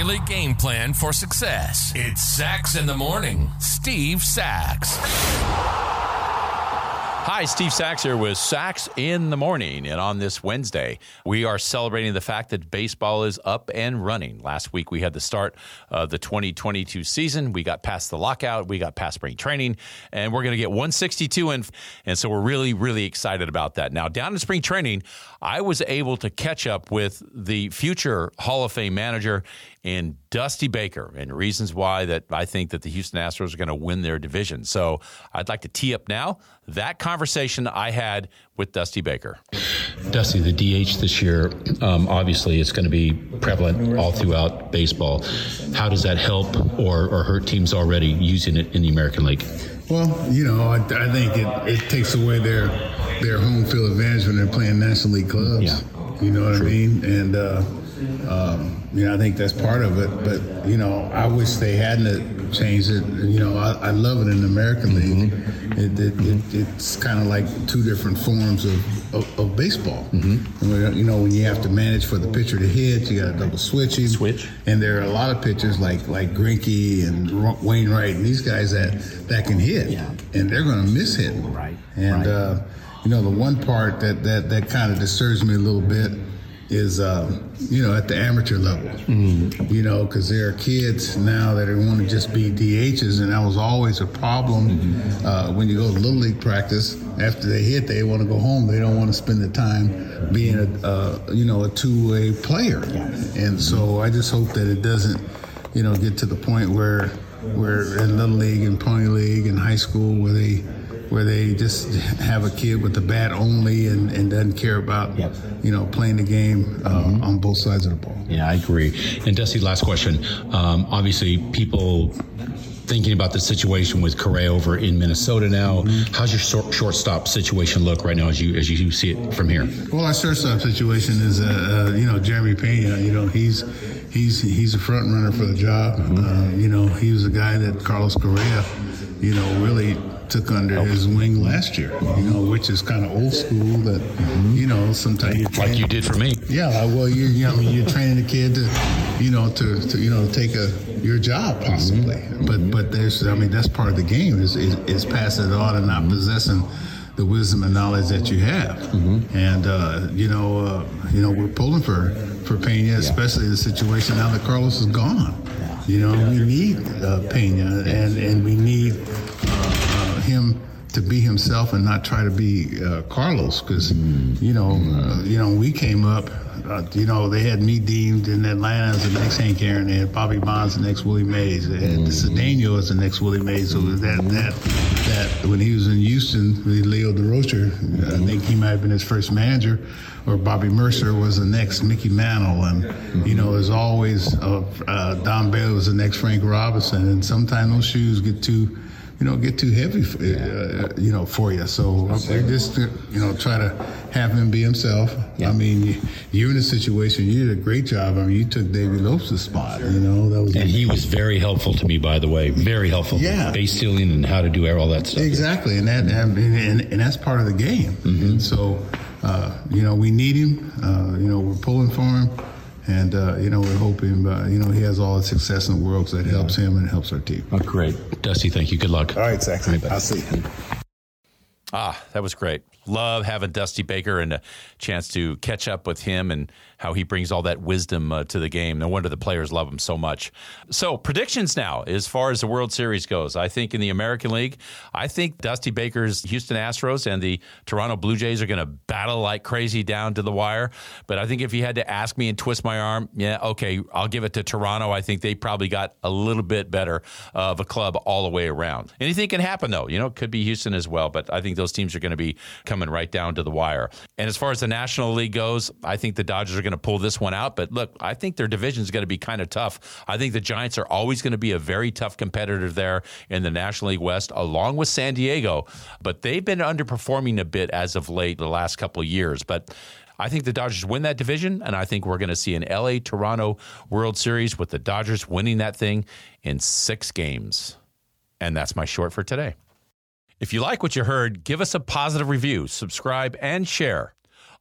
daily game plan for success. It's Sax in the Morning. Steve Sax. Hi, Steve Sax here with Sax in the Morning. And on this Wednesday, we are celebrating the fact that baseball is up and running. Last week, we had the start of the 2022 season. We got past the lockout, we got past spring training, and we're going to get 162 in. And so we're really, really excited about that. Now, down in spring training, I was able to catch up with the future Hall of Fame manager in Dusty Baker and reasons why that I think that the Houston Astros are going to win their division. So I'd like to tee up now that conversation I had with Dusty Baker. Dusty, the DH this year, um, obviously, it's going to be prevalent all throughout baseball. How does that help or, or hurt teams already using it in the American League? Well, you know, I, I think it, it takes away their their home field advantage when they're playing National League clubs. Yeah. You know what True. I mean? And uh, um, you know, I think that's part of it. But you know, I wish they hadn't changed it. You know, I, I love it in the American League. It, it, it, it's kind of like two different forms of, of, of baseball. Mm-hmm. You know, when you have to manage for the pitcher to hit, you got to double switch him. Switch. And there are a lot of pitchers like like Greinke and Wainwright and these guys that that can hit, Yeah. and they're going to miss hitting. Right, And right. Uh, you know, the one part that that that kind of disturbs me a little bit is uh, you know at the amateur level. Mm-hmm. You know, because there are kids now that want to just be DHs, and that was always a problem Mm-hmm. uh, when you go to little league practice. After they hit, they want to go home. They don't want to spend the time being a uh, you know a two way player. And so I just hope that it doesn't you know get to the point where where in little league and pony league and high school where they where they just have a kid with the bat only and, and doesn't care about Yep. you know playing the game uh, on both sides of the ball. Yeah, I agree. And Dusty, last question. Um, obviously, people thinking about the situation with Correa over in Minnesota now. How's your short, shortstop situation look right now as you as you see it from here? Well, our shortstop situation is, uh, uh, you know, Jeremy Pena. You know, he's he's he's a front runner for the job. Uh, you know, he was a guy that Carlos Correa, you know, really took under his wing last year. You know, which is kind of old school. That you know, sometimes you Like you did for me. Yeah, well, you, you know, I mean, you're training a kid to, you know, to, to you know, take a your job possibly. But but there's, I mean, that's part of the game is is, is passing it on and not possessing the wisdom and knowledge that you have. And uh, you know, uh, you know, we're pulling for for Pena, especially the situation now that Carlos is gone. You know, we need uh, Pena, and and we need him to be himself and not try to be uh, Carlos because you know uh, you know we came up uh, you know they had me deemed in Atlanta as the next Hank Aaron. They had Bobby Bonds the next Willie Mays. They had Cedeno as the next Willie Mays. So that that that when he was in Houston with Leo Durocher I think he might have been his first manager or Bobby Murcer was the next Mickey Mantle. And you know as always uh, uh, Don Baylor was the next Frank Robinson. And sometimes those shoes get too you know, get too heavy, for, uh, you know, for you. So we just, uh, you know, try to have him be himself. I mean, you, you're in a situation. You did a great job. I mean, you took David Lopes' spot. You know, that was And he was very helpful to me, by the way. Very helpful. Yeah. Base stealing and how to do all that stuff. exactly, and that and, and, and that's part of the game. And so, uh, you know, we need him. Uh, you know, we're pulling for him. And uh, you know we're hoping, uh, you know, he has all the success in the world because that helps him and it helps our team. Oh, great. Dusty, thank you. Good luck. All right, Zach. I'll see you. Ah, that was great. Love having Dusty Baker and a chance to catch up with him and how he brings all that wisdom uh, to the game. No wonder the players love him so much. So, predictions now as far as the World Series goes. I think in the American League, I think Dusty Baker's Houston Astros and the Toronto Blue Jays are going to battle like crazy down to the wire. But I think if you had to ask me and twist my arm, yeah, okay, I'll give it to Toronto. I think they probably got a little bit better of a club all the way around. Anything can happen, though. You know, it could be Houston as well, but I think those teams are going to be coming right down to the wire. And as far as the National League goes, I think the Dodgers are going to pull this one out. But look, I think their division is going to be kind of tough. I think the Giants are always going to be a very tough competitor there in the National League West, along with San Diego. But they've been underperforming a bit as of late, the last couple of years. But I think the Dodgers win that division, and I think we're going to see an LA Toronto World Series with the Dodgers winning that thing in six games. And that's my short for today. If you like what you heard, give us a positive review, subscribe, and share.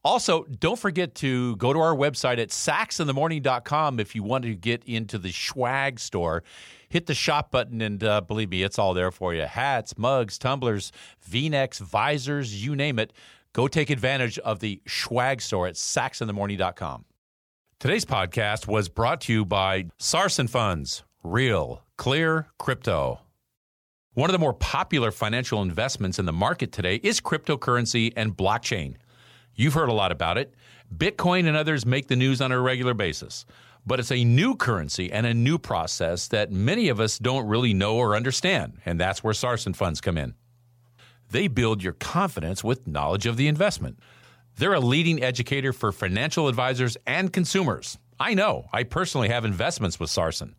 Also, don't forget to go to our website at saxinthemorning.com if you want to get into the swag store. Hit the shop button, and uh, believe me, it's all there for you hats, mugs, tumblers, v necks, visors, you name it. Go take advantage of the swag store at saxinthemorning.com. Today's podcast was brought to you by Sarson Funds, real, clear crypto. One of the more popular financial investments in the market today is cryptocurrency and blockchain. You've heard a lot about it. Bitcoin and others make the news on a regular basis. But it's a new currency and a new process that many of us don't really know or understand, and that's where Sarson funds come in. They build your confidence with knowledge of the investment. They're a leading educator for financial advisors and consumers. I know, I personally have investments with Sarson.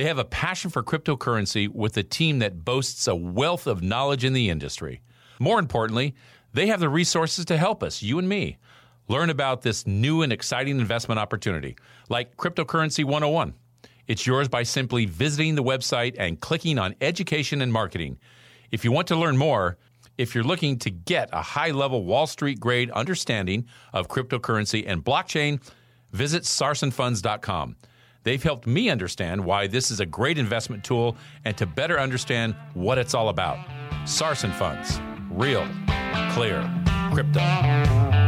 They have a passion for cryptocurrency with a team that boasts a wealth of knowledge in the industry. More importantly, they have the resources to help us, you and me, learn about this new and exciting investment opportunity, like Cryptocurrency 101. It's yours by simply visiting the website and clicking on Education and Marketing. If you want to learn more, if you're looking to get a high level Wall Street grade understanding of cryptocurrency and blockchain, visit sarsonfunds.com. They've helped me understand why this is a great investment tool and to better understand what it's all about. Sarson Funds, real, clear, crypto.